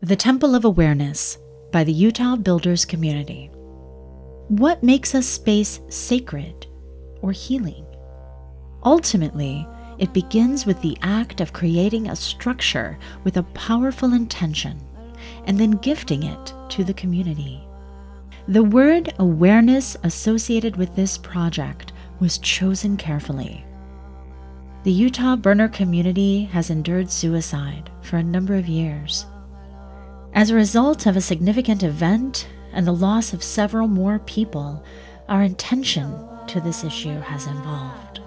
The Temple of Awareness by the Utah Builders Community. What makes a space sacred or healing? Ultimately, it begins with the act of creating a structure with a powerful intention and then gifting it to the community. The word awareness associated with this project was chosen carefully. The Utah burner community has endured suicide for a number of years. As a result of a significant event and the loss of several more people, our attention to this issue has evolved.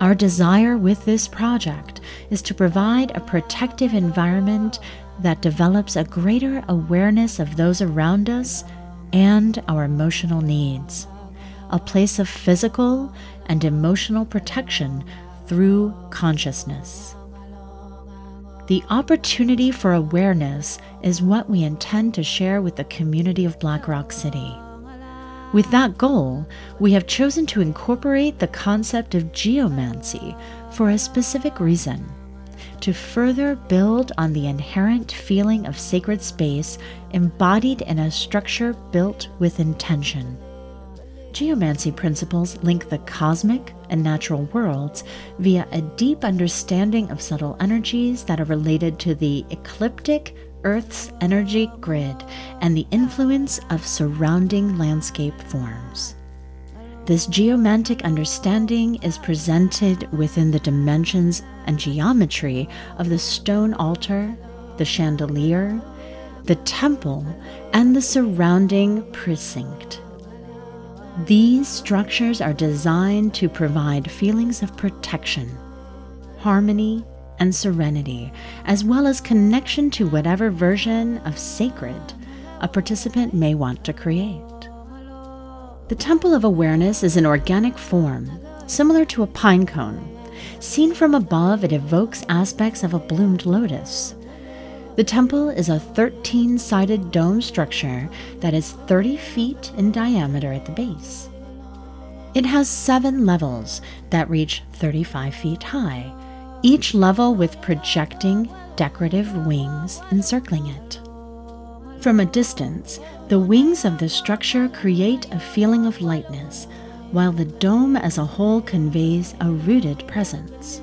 Our desire with this project is to provide a protective environment that develops a greater awareness of those around us and our emotional needs, a place of physical and emotional protection through consciousness. The opportunity for awareness is what we intend to share with the community of Black Rock City. With that goal, we have chosen to incorporate the concept of geomancy for a specific reason to further build on the inherent feeling of sacred space embodied in a structure built with intention. Geomancy principles link the cosmic and natural worlds via a deep understanding of subtle energies that are related to the ecliptic Earth's energy grid and the influence of surrounding landscape forms. This geomantic understanding is presented within the dimensions and geometry of the stone altar, the chandelier, the temple, and the surrounding precinct. These structures are designed to provide feelings of protection, harmony, and serenity, as well as connection to whatever version of sacred a participant may want to create. The Temple of Awareness is an organic form, similar to a pine cone. Seen from above, it evokes aspects of a bloomed lotus. The temple is a 13 sided dome structure that is 30 feet in diameter at the base. It has seven levels that reach 35 feet high, each level with projecting decorative wings encircling it. From a distance, the wings of the structure create a feeling of lightness, while the dome as a whole conveys a rooted presence.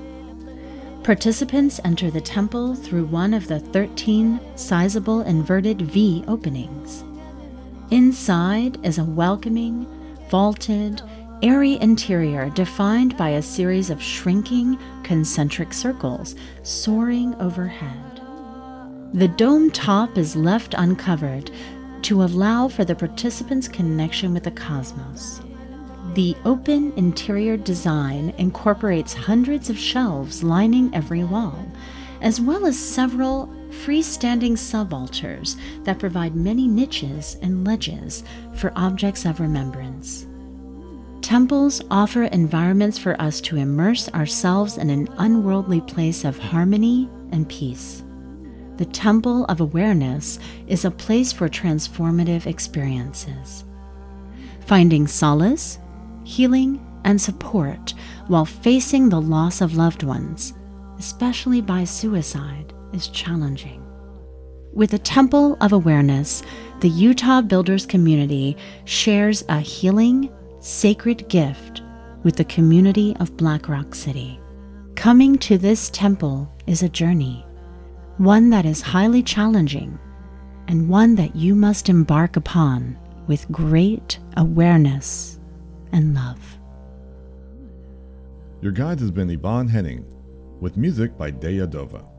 Participants enter the temple through one of the 13 sizable inverted V openings. Inside is a welcoming, vaulted, airy interior defined by a series of shrinking, concentric circles soaring overhead. The dome top is left uncovered to allow for the participants' connection with the cosmos. The open interior design incorporates hundreds of shelves lining every wall, as well as several freestanding subaltars that provide many niches and ledges for objects of remembrance. Temples offer environments for us to immerse ourselves in an unworldly place of harmony and peace. The Temple of Awareness is a place for transformative experiences. Finding solace, healing, and support while facing the loss of loved ones, especially by suicide, is challenging. With the Temple of Awareness, the Utah Builders community shares a healing sacred gift with the community of Black Rock City. Coming to this temple is a journey, one that is highly challenging, and one that you must embark upon with great awareness and love. Your guide has been Yvonne Henning, with music by Deya Dova.